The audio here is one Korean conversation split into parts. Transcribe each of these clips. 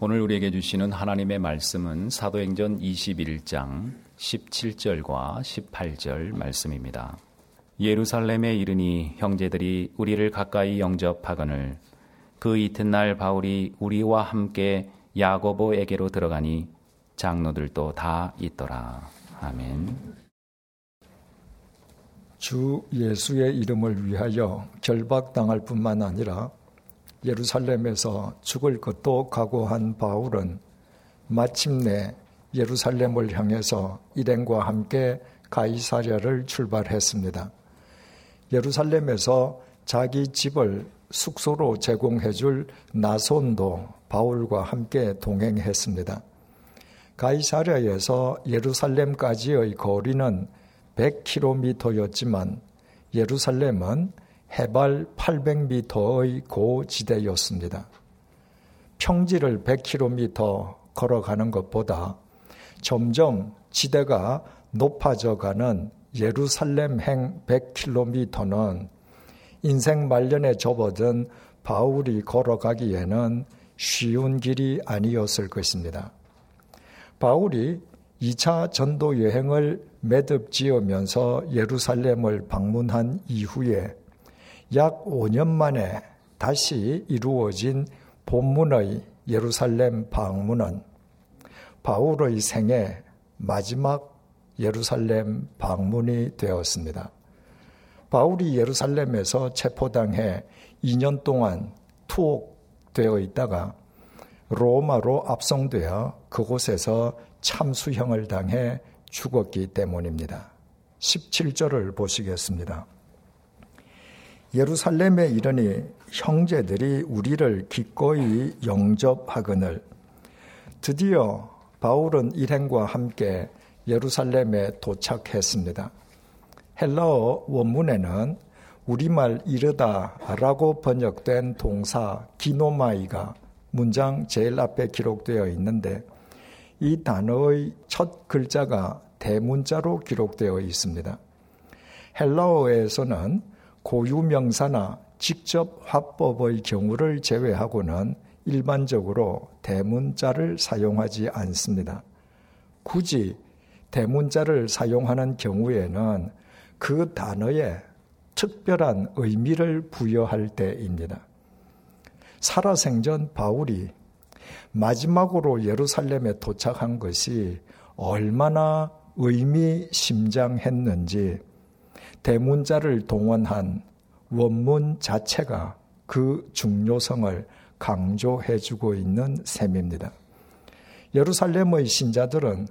오늘 우리에게 주시는 하나님의 말씀은 사도행전 21장 17절과 18절 말씀입니다. 예루살렘에 이르니 형제들이 우리를 가까이 영접하거늘 그 이튿날 바울이 우리와 함께 야고보에게로 들어가니 장로들도 다 있더라. 아멘. 주 예수의 이름을 위하여 결박당할 뿐만 아니라 예루살렘에서 죽을 것도 각오한 바울은 마침내 예루살렘을 향해서 일행과 함께 가이사랴를 출발했습니다. 예루살렘에서 자기 집을 숙소로 제공해 줄 나손도 바울과 함께 동행했습니다. 가이사랴에서 예루살렘까지의 거리는 100km였지만 예루살렘은 해발 800m의 고지대였습니다. 평지를 100km 걸어가는 것보다 점점 지대가 높아져 가는 예루살렘행 100km는 인생 말년에 접어든 바울이 걸어가기에는 쉬운 길이 아니었을 것입니다. 바울이 2차 전도 여행을 매듭 지으면서 예루살렘을 방문한 이후에 약 5년 만에 다시 이루어진 본문의 예루살렘 방문은 바울의 생애 마지막 예루살렘 방문이 되었습니다. 바울이 예루살렘에서 체포당해 2년 동안 투옥되어 있다가 로마로 압송되어 그곳에서 참수형을 당해 죽었기 때문입니다. 17절을 보시겠습니다. 예루살렘에 이르니 형제들이 우리를 기꺼이 영접하거늘 드디어 바울은 일행과 함께 예루살렘에 도착했습니다. 헬라어 원문에는 우리말 이르다라고 번역된 동사 기노마이가 문장 제일 앞에 기록되어 있는데 이 단어의 첫 글자가 대문자로 기록되어 있습니다. 헬라어에서는 고유명사나 직접 화법의 경우를 제외하고는 일반적으로 대문자를 사용하지 않습니다. 굳이 대문자를 사용하는 경우에는 그 단어에 특별한 의미를 부여할 때입니다. 살아생전 바울이 마지막으로 예루살렘에 도착한 것이 얼마나 의미심장했는지 대문자를 동원한 원문 자체가 그 중요성을 강조해주고 있는 셈입니다. 예루살렘의 신자들은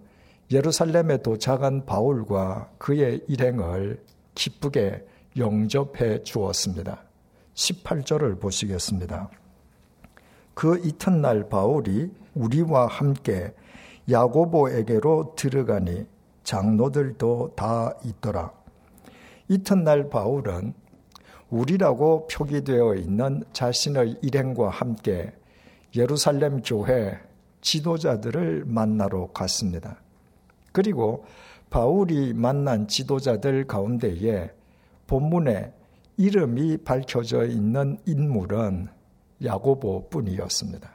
예루살렘에 도착한 바울과 그의 일행을 기쁘게 영접해 주었습니다. 18절을 보시겠습니다. 그 이튿날 바울이 우리와 함께 야고보에게로 들어가니 장로들도 다 있더라. 이튿날 바울은 우리라고 표기되어 있는 자신의 일행과 함께 예루살렘 교회 지도자들을 만나러 갔습니다. 그리고 바울이 만난 지도자들 가운데에 본문에 이름이 밝혀져 있는 인물은 야고보 뿐이었습니다.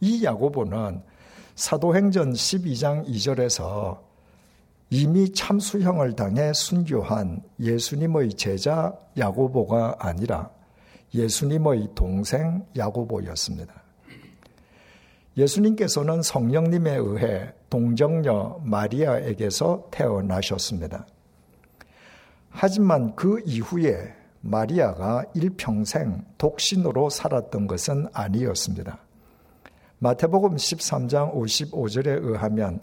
이 야고보는 사도행전 12장 2절에서 이미 참수형을 당해 순교한 예수님의 제자 야고보가 아니라 예수님의 동생 야고보였습니다. 예수님께서는 성령님에 의해 동정녀 마리아에게서 태어나셨습니다. 하지만 그 이후에 마리아가 일평생 독신으로 살았던 것은 아니었습니다. 마태복음 13장 55절에 의하면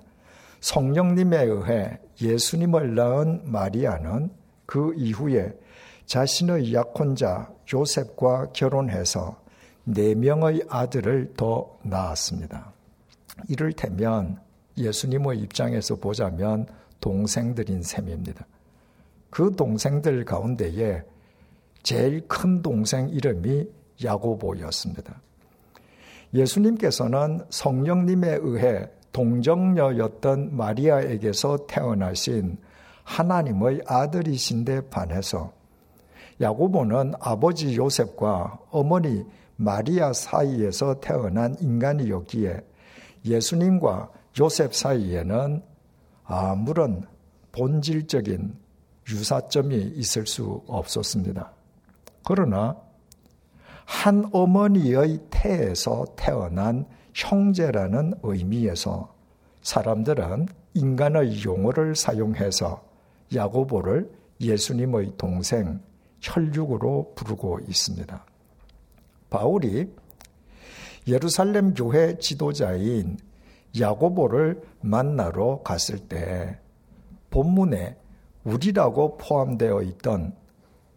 성령님에 의해 예수님을 낳은 마리아는 그 이후에 자신의 약혼자 요셉과 결혼해서 네 명의 아들을 더 낳았습니다. 이를테면 예수님의 입장에서 보자면 동생들인 셈입니다. 그 동생들 가운데에 제일 큰 동생 이름이 야고보였습니다. 예수님께서는 성령님에 의해 동정녀였던 마리아에게서 태어나신 하나님의 아들이신데 반해서 야고보는 아버지 요셉과 어머니 마리아 사이에서 태어난 인간이었기에 예수님과 요셉 사이에는 아무런 본질적인 유사점이 있을 수 없었습니다. 그러나 한 어머니의 태에서 태어난 형제라는 의미에서 사람들은 인간의 용어를 사용해서 야고보를 예수님의 동생 혈육으로 부르고 있습니다. 바울이 예루살렘 교회 지도자인 야고보를 만나러 갔을 때 본문에 우리라고 포함되어 있던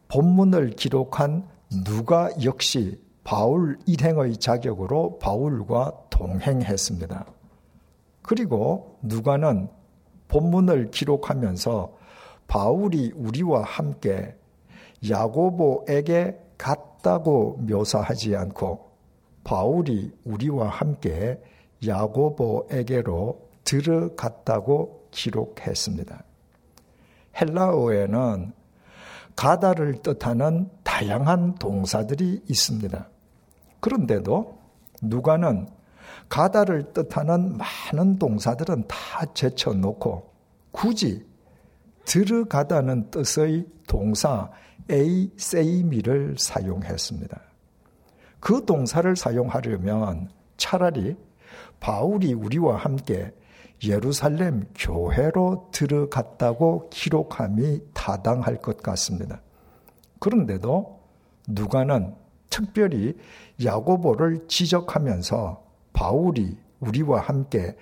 본문을 기록한 누가 역시 바울 일행의 자격으로 바울과 동행했습니다. 그리고 누가는 본문을 기록하면서 바울이 우리와 함께 야고보에게 갔다고 묘사하지 않고 바울이 우리와 함께 야고보에게로 들어갔다고 기록했습니다. 헬라어에는 가다를 뜻하는 다양한 동사들이 있습니다. 그런데도 누가는 가다를 뜻하는 많은 동사들은 다 제쳐놓고 굳이 들어가다는 뜻의 동사 에이 세이미를 사용했습니다. 그 동사를 사용하려면 차라리 바울이 우리와 함께 예루살렘 교회로 들어갔다고 기록함이 타당할 것 같습니다. 그런데도 누가는 특별히 야고보를 지적하면서 바울이 우리와 함께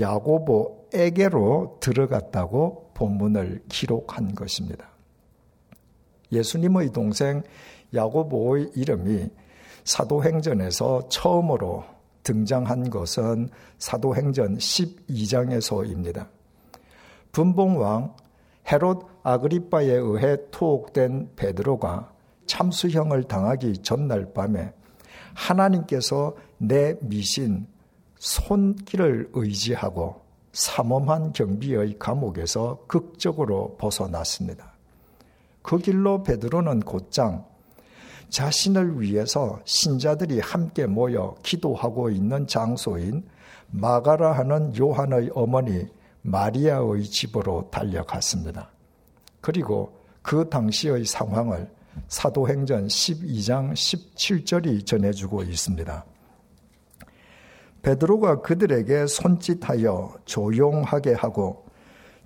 야고보에게로 들어갔다고 본문을 기록한 것입니다. 예수님의 동생 야고보의 이름이 사도행전에서 처음으로 등장한 것은 사도행전 12장에서입니다. 분봉왕 헤롯 아그리빠에 의해 투옥된 베드로가 참수형을 당하기 전날 밤에 하나님께서 내 미신 손길을 의지하고 삼엄한 경비의 감옥에서 극적으로 벗어났습니다. 그 길로 베드로는 곧장 자신을 위해서 신자들이 함께 모여 기도하고 있는 장소인 마가라 하는 요한의 어머니 마리아의 집으로 달려갔습니다. 그리고 그 당시의 상황을 사도행전 12장 17절이 전해주고 있습니다. 베드로가 그들에게 손짓하여 조용하게 하고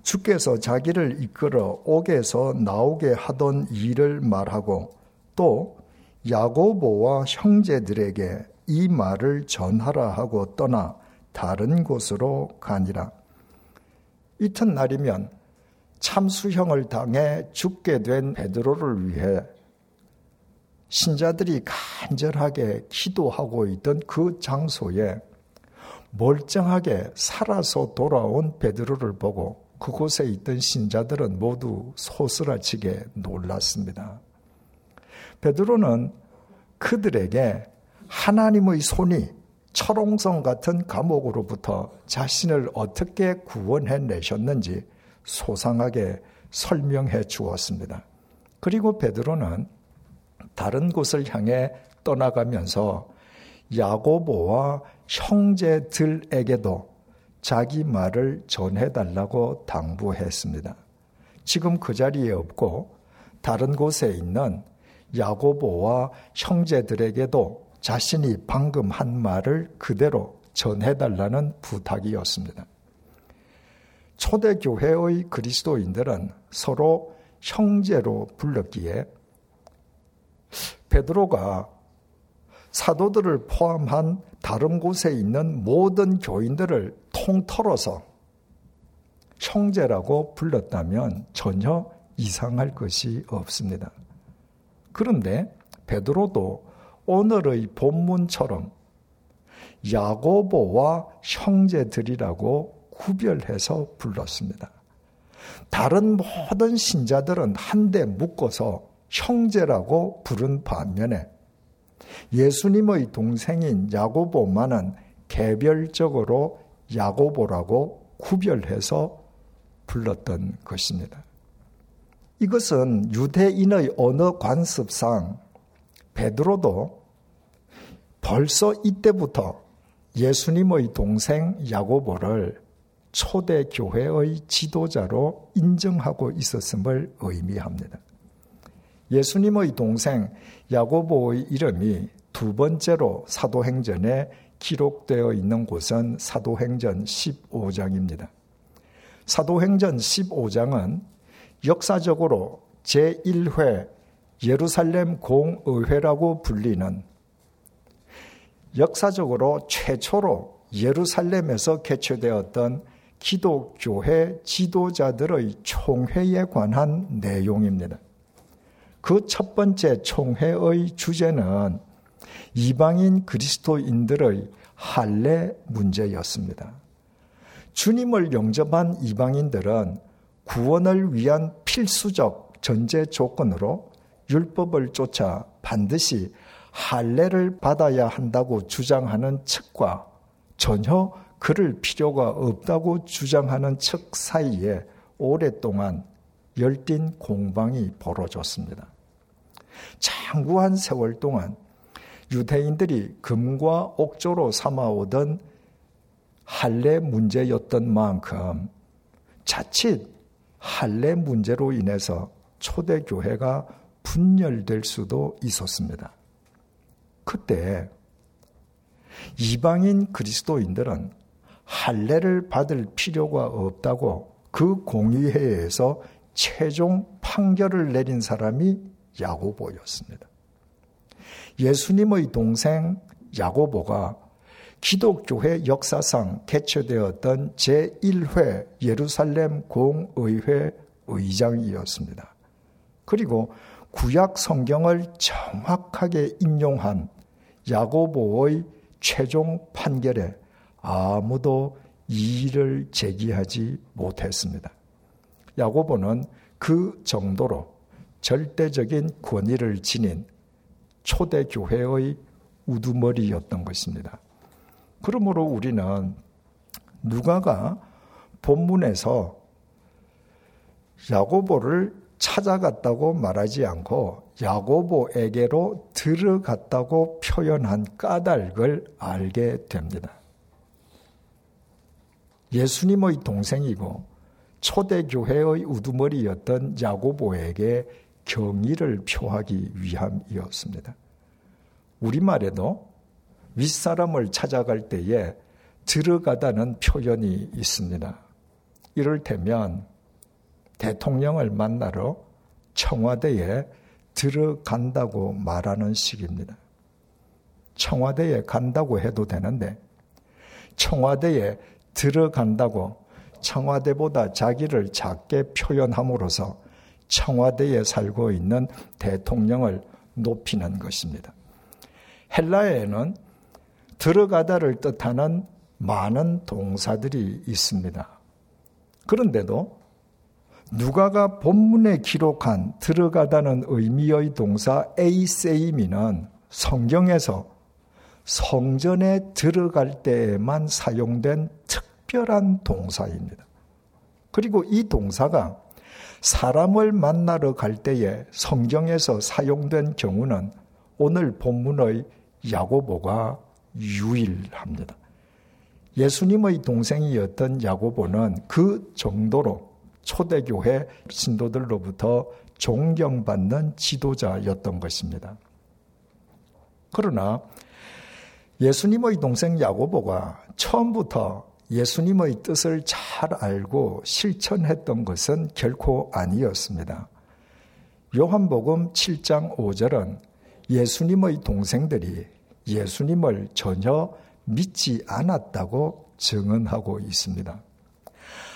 주께서 자기를 이끌어 옥에서 나오게 하던 일을 말하고 또 야고보와 형제들에게 이 말을 전하라 하고 떠나 다른 곳으로 가니라. 이튿날이면 참수형을 당해 죽게 된 베드로를 위해 신자들이 간절하게 기도하고 있던 그 장소에 멀쩡하게 살아서 돌아온 베드로를 보고 그곳에 있던 신자들은 모두 소스라치게 놀랐습니다. 베드로는 그들에게 하나님의 손이 철옹성 같은 감옥으로부터 자신을 어떻게 구원해 내셨는지 소상하게 설명해 주었습니다. 그리고 베드로는 다른 곳을 향해 떠나가면서 야고보와 형제들에게도 자기 말을 전해달라고 당부했습니다. 지금 그 자리에 없고 다른 곳에 있는 야고보와 형제들에게도 자신이 방금 한 말을 그대로 전해달라는 부탁이었습니다. 초대교회의 그리스도인들은 서로 형제로 불렀기에 베드로가 사도들을 포함한 다른 곳에 있는 모든 교인들을 통틀어서 형제라고 불렀다면 전혀 이상할 것이 없습니다. 그런데 베드로도 오늘의 본문처럼 야고보와 형제들이라고 구별해서 불렀습니다. 다른 모든 신자들은 한데 묶어서 형제라고 부른 반면에 예수님의 동생인 야고보만은 개별적으로 야고보라고 구별해서 불렀던 것입니다. 이것은 유대인의 언어 관습상 베드로도 벌써 이때부터 예수님의 동생 야고보를 초대 교회의 지도자로 인정하고 있었음을 의미합니다. 예수님의 동생 야고보의 이름이 두 번째로 사도행전에 기록되어 있는 곳은 사도행전 15장입니다. 사도행전 15장은 역사적으로 제1회 예루살렘 공의회라고 불리는 역사적으로 최초로 예루살렘에서 개최되었던 기독교회 지도자들의 총회에 관한 내용입니다. 그 첫 번째 총회의 주제는 이방인 그리스도인들의 할례 문제였습니다. 주님을 영접한 이방인들은 구원을 위한 필수적 전제 조건으로 율법을 쫓아 반드시 할례를 받아야 한다고 주장하는 측과 전혀 그럴 필요가 없다고 주장하는 측 사이에 오랫동안 열띤 공방이 벌어졌습니다. 장구한 세월 동안 유대인들이 금과 옥조로 삼아오던 할례 문제였던 만큼 자칫 할례 문제로 인해서 초대 교회가 분열될 수도 있었습니다. 그때 이방인 그리스도인들은 할례를 받을 필요가 없다고 그 공의회에서 최종 판결을 내린 사람이 야고보였습니다. 예수님의 동생 야고보가 기독교회 역사상 개최되었던 제1회 예루살렘 공의회 의장이었습니다. 그리고 구약 성경을 정확하게 인용한 야고보의 최종 판결에 아무도 이의를 제기하지 못했습니다. 야고보는 그 정도로 절대적인 권위를 지닌 초대교회의 우두머리였던 것입니다. 그러므로 우리는 누가가 본문에서 야고보를 찾아갔다고 말하지 않고 야고보에게로 들어갔다고 표현한 까닭을 알게 됩니다. 예수님의 동생이고 초대교회의 우두머리였던 야고보에게 경의를 표하기 위함이었습니다. 우리말에도 윗사람을 찾아갈 때에 들어가다는 표현이 있습니다. 이를테면 대통령을 만나러 청와대에 들어간다고 말하는 식입니다. 청와대에 간다고 해도 되는데 청와대에 들어간다고 청와대보다 자기를 작게 표현함으로써 청와대에 살고 있는 대통령을 높이는 것입니다. 헬라에는 들어가다를 뜻하는 많은 동사들이 있습니다. 그런데도 누가가 본문에 기록한 들어가다는 의미의 동사 에이세이미는 성경에서 성전에 들어갈 때에만 사용된 특별한 동사입니다. 그리고 이 동사가 사람을 만나러 갈 때에 성경에서 사용된 경우는 오늘 본문의 야고보가 유일합니다. 예수님의 동생이었던 야고보는 그 정도로 초대교회 신도들로부터 존경받는 지도자였던 것입니다. 그러나 예수님의 동생 야고보가 처음부터 예수님의 뜻을 잘 알고 실천했던 것은 결코 아니었습니다. 요한복음 7장 5절은 예수님의 동생들이 예수님을 전혀 믿지 않았다고 증언하고 있습니다.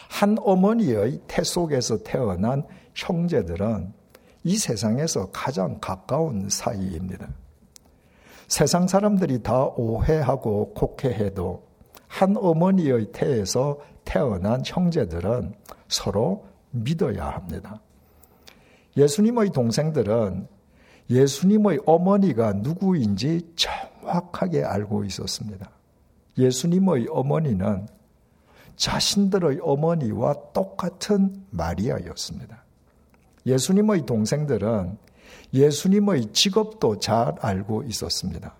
한 어머니의 태 속에서 태어난 형제들은 이 세상에서 가장 가까운 사이입니다. 세상 사람들이 다 오해하고 곡해해도 한 어머니의 태에서 태어난 형제들은 서로 믿어야 합니다. 예수님의 동생들은 예수님의 어머니가 누구인지 정확하게 알고 있었습니다. 예수님의 어머니는 자신들의 어머니와 똑같은 마리아였습니다. 예수님의 동생들은 예수님의 직업도 잘 알고 있었습니다.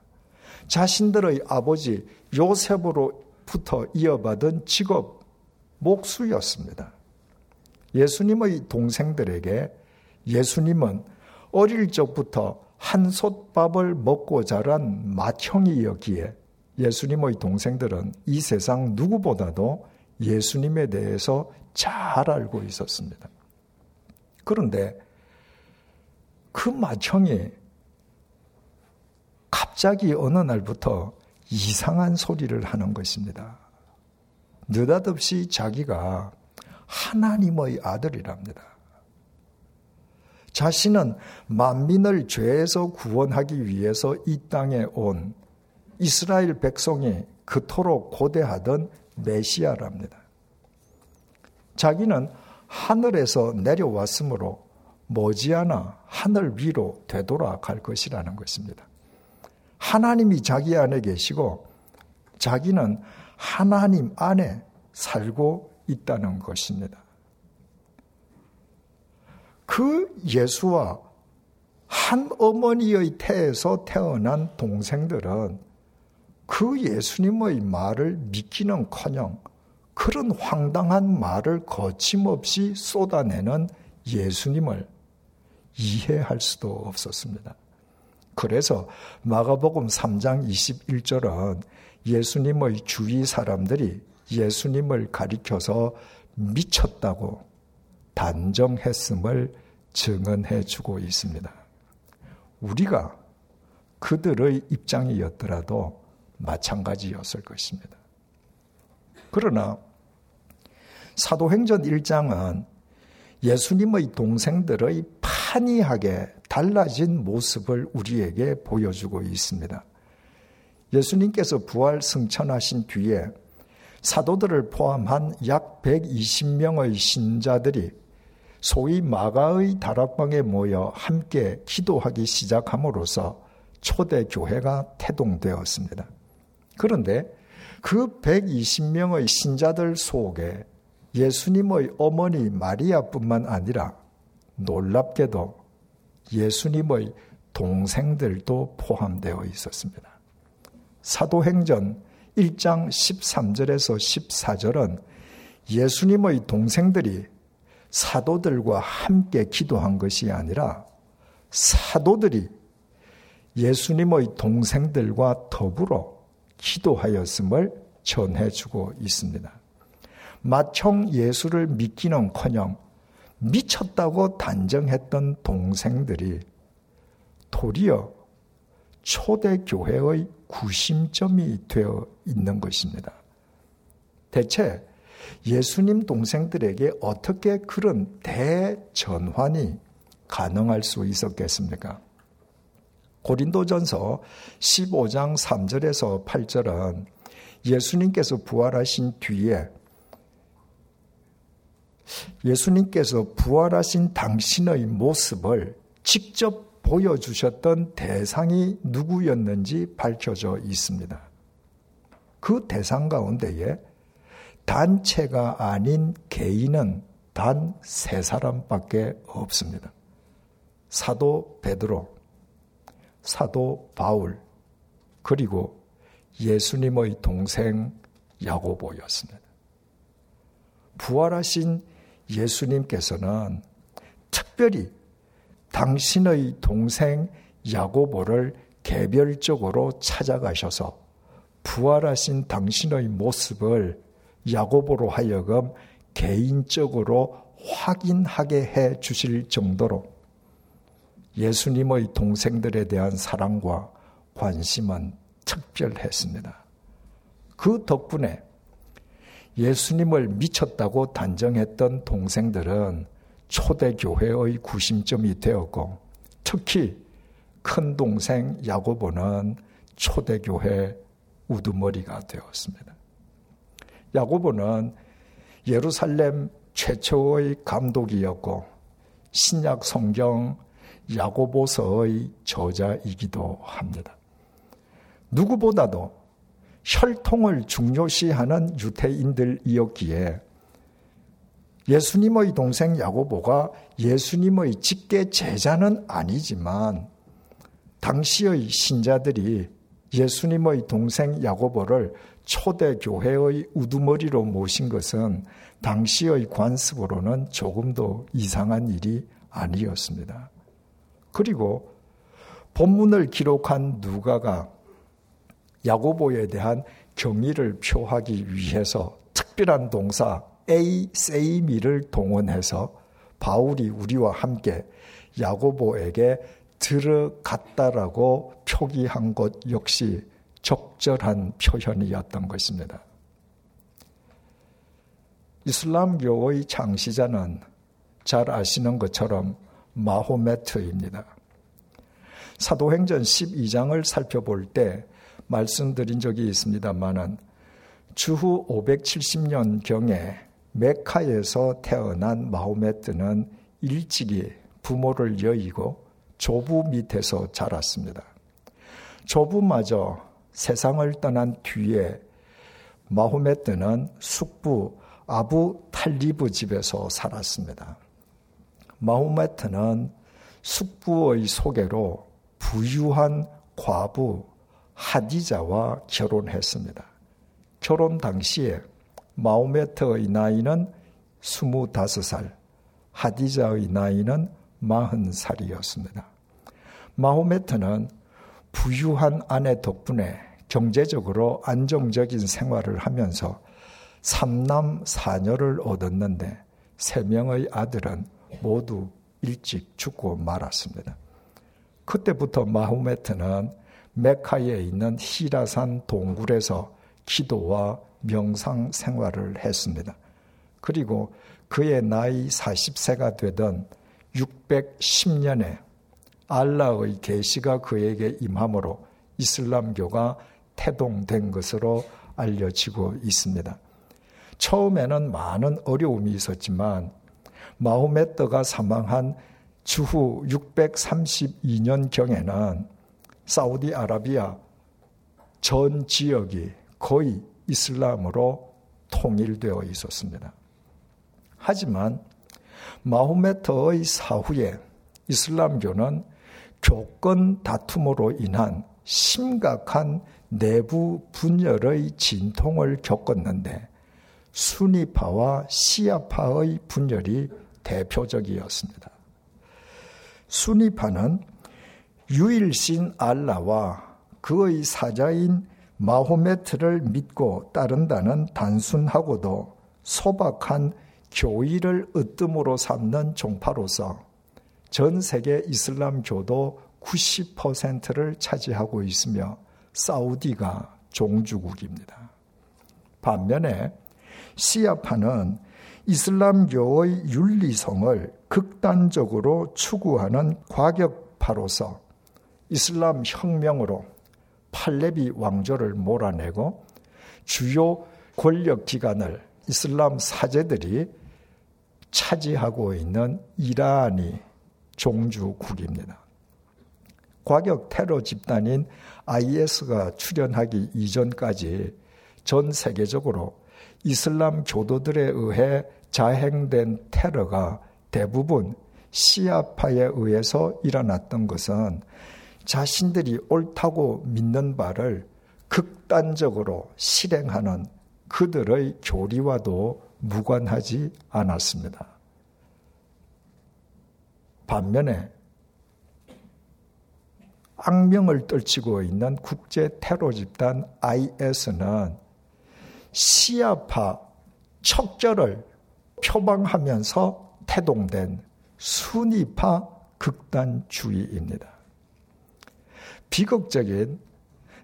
자신들의 아버지 요셉으로 부터 이어받은 직업 목수였습니다. 예수님의 동생들에게 예수님은 어릴 적부터 한 솥밥을 먹고 자란 맏형이었기에 예수님의 동생들은 이 세상 누구보다도 예수님에 대해서 잘 알고 있었습니다. 그런데 그 맏형이 갑자기 어느 날부터 이상한 소리를 하는 것입니다. 느닷없이 자기가 하나님의 아들이랍니다. 자신은 만민을 죄에서 구원하기 위해서 이 땅에 온 이스라엘 백성이 그토록 고대하던 메시아랍니다. 자기는 하늘에서 내려왔으므로 머지않아 하늘 위로 되돌아갈 것이라는 것입니다. 하나님이 자기 안에 계시고 자기는 하나님 안에 살고 있다는 것입니다. 그 예수와 한 어머니의 태에서 태어난 동생들은 그 예수님의 말을 믿기는 커녕 그런 황당한 말을 거침없이 쏟아내는 예수님을 이해할 수도 없었습니다. 그래서 마가복음 3장 21절은 예수님의 주위 사람들이 예수님을 가리켜서 미쳤다고 단정했음을 증언해 주고 있습니다. 우리가 그들의 입장이었더라도 마찬가지였을 것입니다. 그러나 사도행전 1장은 예수님의 동생들의 판이하게 달라진 모습을 우리에게 보여주고 있습니다. 예수님께서 부활 승천하신 뒤에 사도들을 포함한 약 120명의 신자들이 소위 마가의 다락방에 모여 함께 기도하기 시작함으로써 초대 교회가 태동되었습니다. 그런데 그 120명의 신자들 속에 예수님의 어머니 마리아뿐만 아니라 놀랍게도 예수님의 동생들도 포함되어 있었습니다. 사도행전 1장 13절에서 14절은 예수님의 동생들이 사도들과 함께 기도한 것이 아니라 사도들이 예수님의 동생들과 더불어 기도하였음을 전해주고 있습니다. 맏형 예수를 믿기는 커녕 미쳤다고 단정했던 동생들이 도리어 초대교회의 구심점이 되어 있는 것입니다. 대체 예수님 동생들에게 어떻게 그런 대전환이 가능할 수 있었겠습니까? 고린도전서 15장 3절에서 8절은 예수님께서 부활하신 뒤에 예수님께서 부활하신 당신의 모습을 직접 보여주셨던 대상이 누구였는지 밝혀져 있습니다. 그 대상 가운데에 단체가 아닌 개인은 단 세 사람밖에 없습니다. 사도 베드로, 사도 바울, 그리고 예수님의 동생 야고보였습니다. 부활하신 예수님께서는 특별히 당신의 동생 야고보를 개별적으로 찾아가셔서 부활하신 당신의 모습을 야고보로 하여금 개인적으로 확인하게 해 주실 정도로 예수님의 동생들에 대한 사랑과 관심은 특별했습니다. 그 덕분에 예수님을 미쳤다고 단정했던 동생들은 초대교회의 구심점이 되었고 특히 큰 동생 야고보는 초대교회 우두머리가 되었습니다. 야고보는 예루살렘 최초의 감독이었고 신약 성경 야고보서의 저자이기도 합니다. 누구보다도 혈통을 중요시하는 유태인들이었기에 예수님의 동생 야고보가 예수님의 직계 제자는 아니지만 당시의 신자들이 예수님의 동생 야고보를 초대 교회의 우두머리로 모신 것은 당시의 관습으로는 조금도 이상한 일이 아니었습니다. 그리고 본문을 기록한 누가가 야고보에 대한 경의를 표하기 위해서 특별한 동사 에이 세이미를 동원해서 바울이 우리와 함께 야고보에게 들어갔다라고 표기한 것 역시 적절한 표현이었던 것입니다. 이슬람교의 창시자는 잘 아시는 것처럼 마호메트입니다. 사도행전 12장을 살펴볼 때 말씀드린 적이 있습니다만은 주후 570년 경에 메카에서 태어난 마호메트는 일찍이 부모를 여의고 조부 밑에서 자랐습니다. 조부마저 세상을 떠난 뒤에 마호메트는 숙부 아부 탈리브 집에서 살았습니다. 마호메트는 숙부의 소개로 부유한 과부 하디자와 결혼했습니다. 결혼 당시에 마호메트의 나이는 25살, 하디자의 나이는 40살이었습니다. 마호메트는 부유한 아내 덕분에 경제적으로 안정적인 생활을 하면서 삼남 사녀를 얻었는데 세 명의 아들은 모두 일찍 죽고 말았습니다. 그때부터 마호메트는 메카에 있는 히라산 동굴에서 기도와 명상 생활을 했습니다. 그리고 그의 나이 40세가 되던 610년에 알라의 계시가 그에게 임함으로 이슬람교가 태동된 것으로 알려지고 있습니다. 처음에는 많은 어려움이 있었지만 마호메트가 사망한 주후 632년경에는 사우디아라비아 전 지역이 거의 이슬람으로 통일되어 있었습니다. 하지만 마호메트의 사후에 이슬람교는 교권 다툼으로 인한 심각한 내부 분열의 진통을 겪었는데 순위파와 시아파의 분열이 대표적이었습니다. 순위파는 유일신 알라와 그의 사자인 마호메트를 믿고 따른다는 단순하고도 소박한 교의를 으뜸으로 삼는 종파로서 전 세계 이슬람교도 90%를 차지하고 있으며 사우디가 종주국입니다. 반면에 시아파는 이슬람교의 윤리성을 극단적으로 추구하는 과격파로서 이슬람 혁명으로 팔레비 왕조를 몰아내고 주요 권력 기관을 이슬람 사제들이 차지하고 있는 이란이 종주국입니다. 과격 테러 집단인 IS가 출현하기 이전까지 전 세계적으로 이슬람 교도들에 의해 자행된 테러가 대부분 시아파에 의해서 일어났던 것은 자신들이 옳다고 믿는 바를 극단적으로 실행하는 그들의 교리와도 무관하지 않았습니다. 반면에 악명을 떨치고 있는 국제 테러 집단 IS는 시아파 척결을 표방하면서 태동된 순위파 극단주의입니다. 비극적인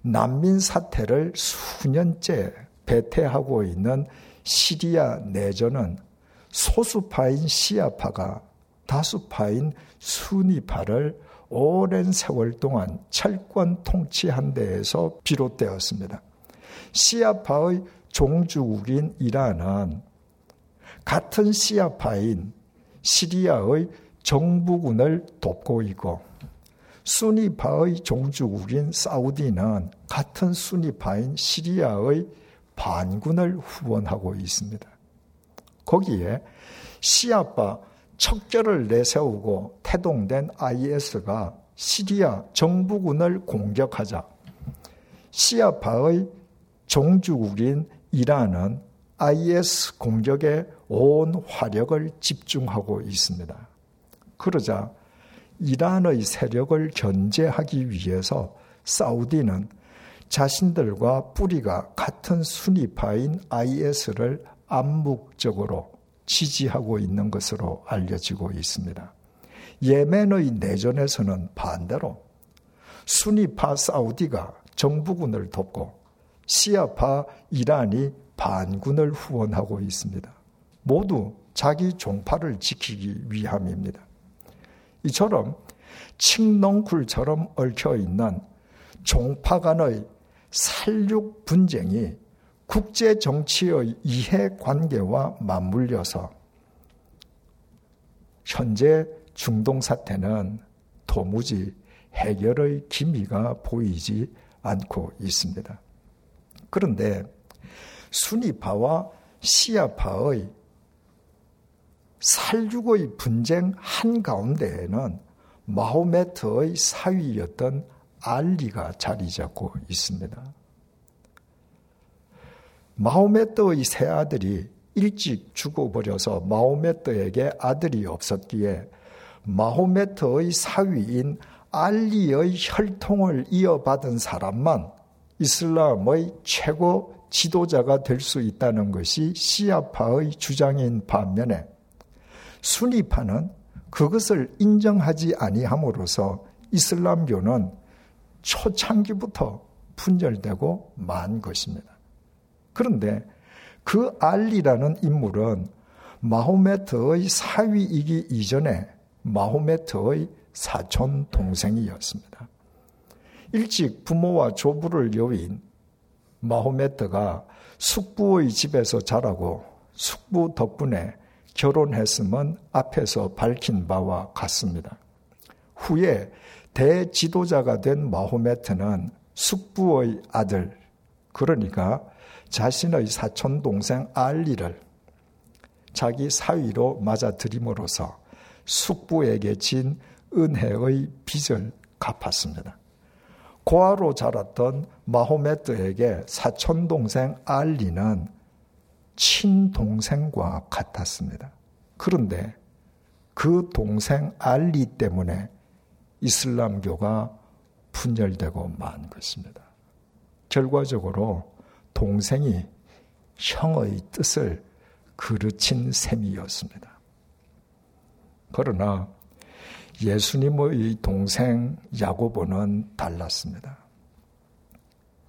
난민 사태를 수년째 배태하고 있는 시리아 내전은 소수파인 시아파가 다수파인 순위파를 오랜 세월 동안 철권 통치한 데에서 비롯되었습니다. 시아파의 종주국인 이란은 같은 시아파인 시리아의 정부군을 돕고 있고 순위파의 종주국인 사우디는 같은 순위파인 시리아의 반군을 후원하고 있습니다. 거기에 시아파 척결을 내세우고 태동된 IS가 시리아 정부군을 공격하자 시아파의 종주국인 이란은 IS 공격에 온 화력을 집중하고 있습니다. 그러자 이란의 세력을 견제하기 위해서 사우디는 자신들과 뿌리가 같은 순위파인 IS를 암묵적으로 지지하고 있는 것으로 알려지고 있습니다. 예멘의 내전에서는 반대로 순위파 사우디가 정부군을 돕고 시아파 이란이 반군을 후원하고 있습니다. 모두 자기 종파를 지키기 위함입니다. 이처럼 칡넝쿨처럼 얽혀 있는 종파 간의 살육 분쟁이 국제 정치의 이해 관계와 맞물려서 현재 중동 사태는 도무지 해결의 기미가 보이지 않고 있습니다. 그런데 순위파와 시아파의 살육의 분쟁 한가운데에는 마호메트의 사위였던 알리가 자리 잡고 있습니다. 마호메트의 세 아들이 일찍 죽어버려서 마호메트에게 아들이 없었기에 마호메트의 사위인 알리의 혈통을 이어받은 사람만 이슬람의 최고 지도자가 될 수 있다는 것이 시아파의 주장인 반면에 순위파는 그것을 인정하지 아니함으로써 이슬람교는 초창기부터 분열되고 만 것입니다. 그런데 그 알리라는 인물은 마호메트의 사위이기 이전에 마호메트의 사촌 동생이었습니다. 일찍 부모와 조부를 여인 마호메트가 숙부의 집에서 자라고 숙부 덕분에 결혼했음은 앞에서 밝힌 바와 같습니다. 후에 대지도자가 된 마호메트는 숙부의 아들, 그러니까 자신의 사촌 동생 알리를 자기 사위로 맞아들임으로써 숙부에게 진 은혜의 빚을 갚았습니다. 고아로 자랐던 마호메트에게 사촌 동생 알리는 친동생과 같았습니다. 그런데 그 동생 알리 때문에 이슬람교가 분열되고 만 것입니다. 결과적으로 동생이 형의 뜻을 그르친 셈이었습니다. 그러나 예수님의 동생 야고보는 달랐습니다.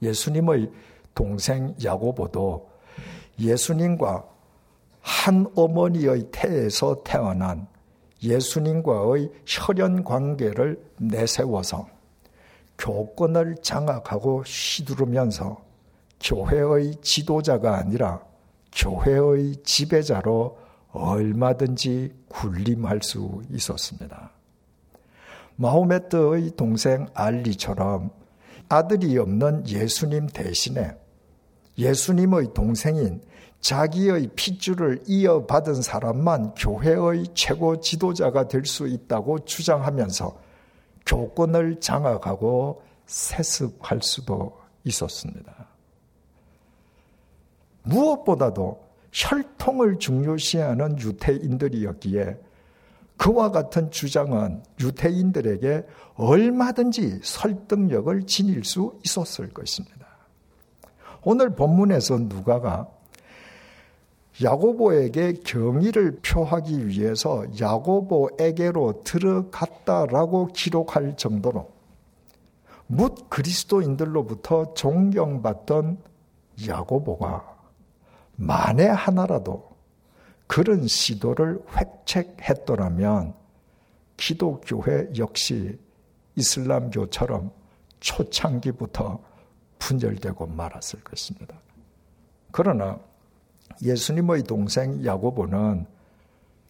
예수님의 동생 야고보도 예수님과 한 어머니의 태에서 태어난 예수님과의 혈연 관계를 내세워서 교권을 장악하고 휘두르면서 교회의 지도자가 아니라 교회의 지배자로 얼마든지 군림할 수 있었습니다. 마호메트의 동생 알리처럼 아들이 없는 예수님 대신에 예수님의 동생인 자기의 핏줄을 이어받은 사람만 교회의 최고 지도자가 될 수 있다고 주장하면서 교권을 장악하고 세습할 수도 있었습니다. 무엇보다도 혈통을 중요시하는 유태인들이었기에 그와 같은 주장은 유태인들에게 얼마든지 설득력을 지닐 수 있었을 것입니다. 오늘 본문에서 누가가 야고보에게 경의를 표하기 위해서 야고보에게로 들어갔다라고 기록할 정도로 묻 그리스도인들로부터 존경받던 야고보가 만에 하나라도 그런 시도를 획책했더라면 기독교회 역시 이슬람교처럼 초창기부터 분열되고 말았을 것입니다. 그러나 예수님의 동생 야고보는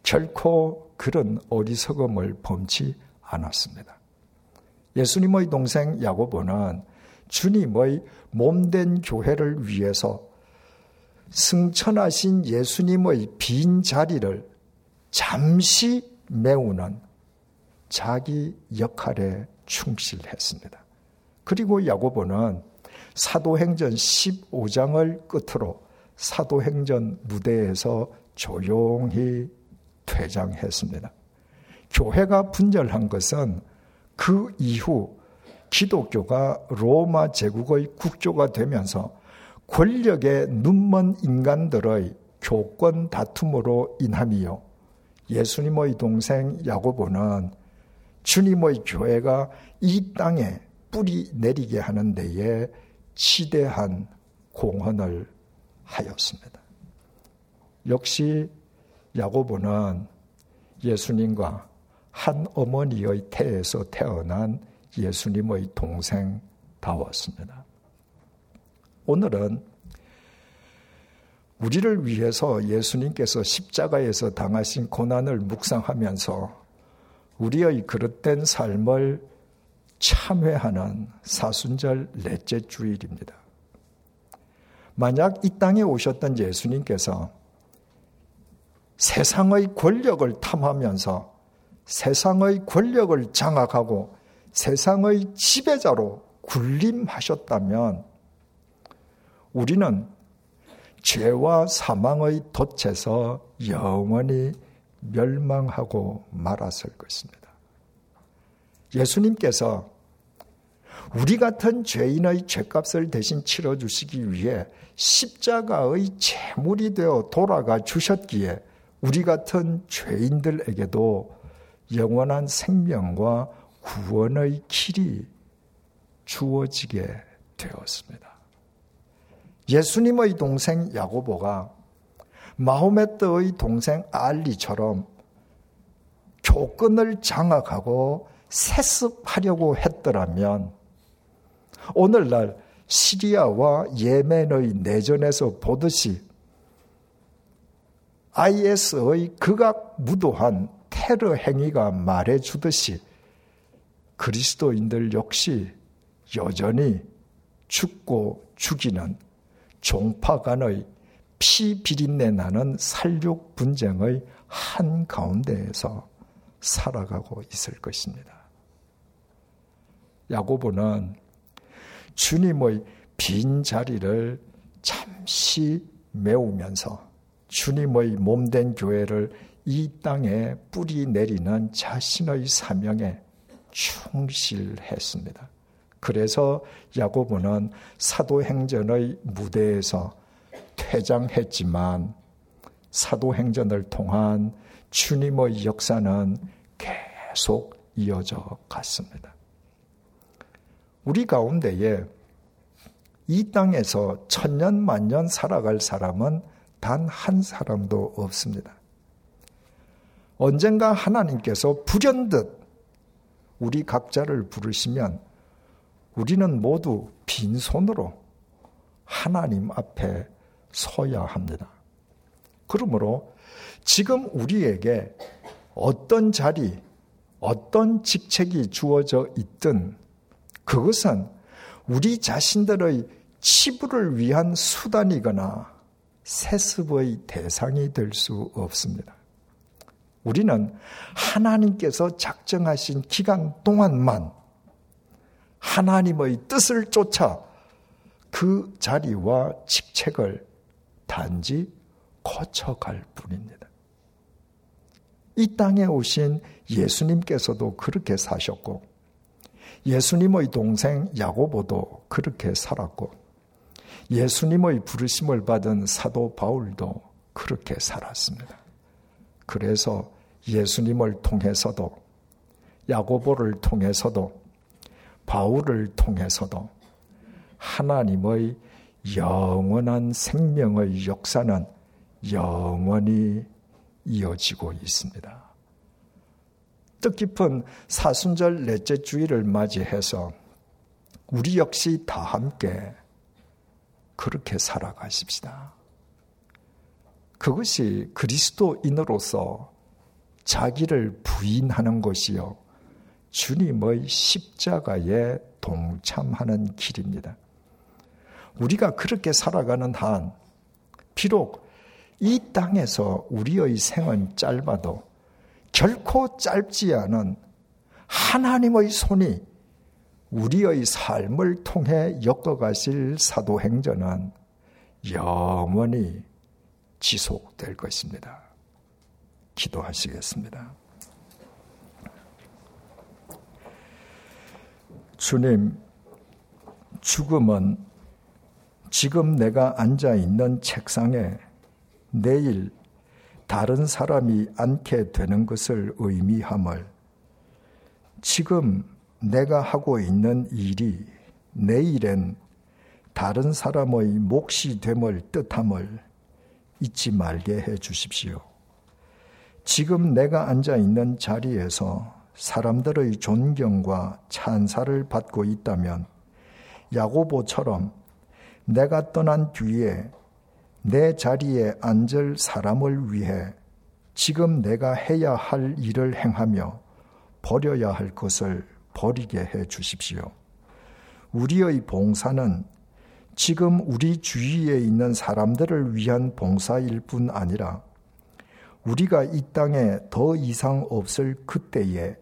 결코 그런 어리석음을 범치 않았습니다. 예수님의 동생 야고보는 주님의 몸된 교회를 위해서 승천하신 예수님의 빈 자리를 잠시 메우는 자기 역할에 충실했습니다. 그리고 야고보는 사도행전 15장을 끝으로 사도행전 무대에서 조용히 퇴장했습니다. 교회가 분열한 것은 그 이후 기독교가 로마 제국의 국교가 되면서 권력에 눈먼 인간들의 교권 다툼으로 인함이요. 예수님의 동생 야고보는 주님의 교회가 이 땅에 뿌리 내리게 하는 데에 치대한 공헌을 하였습니다. 역시 야고보는 예수님과 한 어머니의 태에서 태어난 예수님의 동생다웠습니다. 오늘은 우리를 위해서 예수님께서 십자가에서 당하신 고난을 묵상하면서 우리의 그릇된 삶을 참회하는 사순절 넷째 주일입니다. 만약 이 땅에 오셨던 예수님께서 세상의 권력을 탐하면서 세상의 권력을 장악하고 세상의 지배자로 군림하셨다면 우리는 죄와 사망의 덫에서 영원히 멸망하고 말았을 것입니다. 예수님께서 우리 같은 죄인의 죄값을 대신 치러 주시기 위해 십자가의 제물이 되어 돌아가 주셨기에 우리 같은 죄인들에게도 영원한 생명과 구원의 길이 주어지게 되었습니다. 예수님의 동생 야고보가 마호메트의 동생 알리처럼 조건을 장악하고 세습하려고 했더라면 오늘날 시리아와 예멘의 내전에서 보듯이 IS의 극악 무도한 테러 행위가 말해주듯이 그리스도인들 역시 여전히 죽고 죽이는 종파 간의 피 비린내 나는 살육 분쟁의 한 가운데에서 살아가고 있을 것입니다. 야고보는 주님의 빈 자리를 잠시 메우면서 주님의 몸된 교회를 이 땅에 뿌리 내리는 자신의 사명에 충실했습니다. 그래서 야고보는 사도행전의 무대에서 퇴장했지만 사도행전을 통한 주님의 역사는 계속 이어져 갔습니다. 우리 가운데에 이 땅에서 천년 만년 살아갈 사람은 단 한 사람도 없습니다. 언젠가 하나님께서 불현듯 우리 각자를 부르시면 우리는 모두 빈손으로 하나님 앞에 서야 합니다. 그러므로 지금 우리에게 어떤 자리, 어떤 직책이 주어져 있든 그것은 우리 자신들의 치부를 위한 수단이거나 세습의 대상이 될 수 없습니다. 우리는 하나님께서 작정하신 기간 동안만 하나님의 뜻을 쫓아 그 자리와 직책을 단지 거쳐갈 뿐입니다. 이 땅에 오신 예수님께서도 그렇게 사셨고, 예수님의 동생 야고보도 그렇게 살았고, 예수님의 부르심을 받은 사도 바울도 그렇게 살았습니다. 그래서 예수님을 통해서도, 야고보를 통해서도, 바울을 통해서도 하나님의 영원한 생명의 역사는 영원히 이어지고 있습니다. 뜻깊은 사순절 넷째 주일을 맞이해서 우리 역시 다 함께 그렇게 살아가십시다. 그것이 그리스도인으로서 자기를 부인하는 것이요. 주님의 십자가에 동참하는 길입니다. 우리가 그렇게 살아가는 한, 비록 이 땅에서 우리의 생은 짧아도 결코 짧지 않은 하나님의 손이 우리의 삶을 통해 엮어가실 사도행전은 영원히 지속될 것입니다. 기도하시겠습니다. 주님, 죽음은 지금 내가 앉아 있는 책상에 내일 다른 사람이 앉게 되는 것을 의미함을 지금 내가 하고 있는 일이 내일엔 다른 사람의 몫이 됨을 뜻함을 잊지 말게 해 주십시오. 지금 내가 앉아 있는 자리에서 사람들의 존경과 찬사를 받고 있다면 야고보처럼 내가 떠난 뒤에 내 자리에 앉을 사람을 위해 지금 내가 해야 할 일을 행하며 버려야 할 것을 버리게 해 주십시오. 우리의 봉사는 지금 우리 주위에 있는 사람들을 위한 봉사일 뿐 아니라 우리가 이 땅에 더 이상 없을 그때에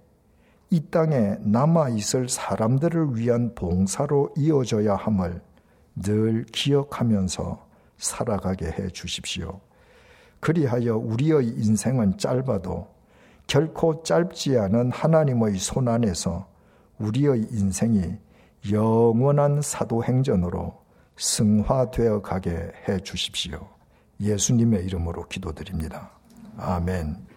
이 땅에 남아 있을 사람들을 위한 봉사로 이어져야 함을 늘 기억하면서 살아가게 해 주십시오. 그리하여 우리의 인생은 짧아도 결코 짧지 않은 하나님의 손 안에서 우리의 인생이 영원한 사도행전으로 승화되어 가게 해 주십시오. 예수님의 이름으로 기도드립니다. 아멘.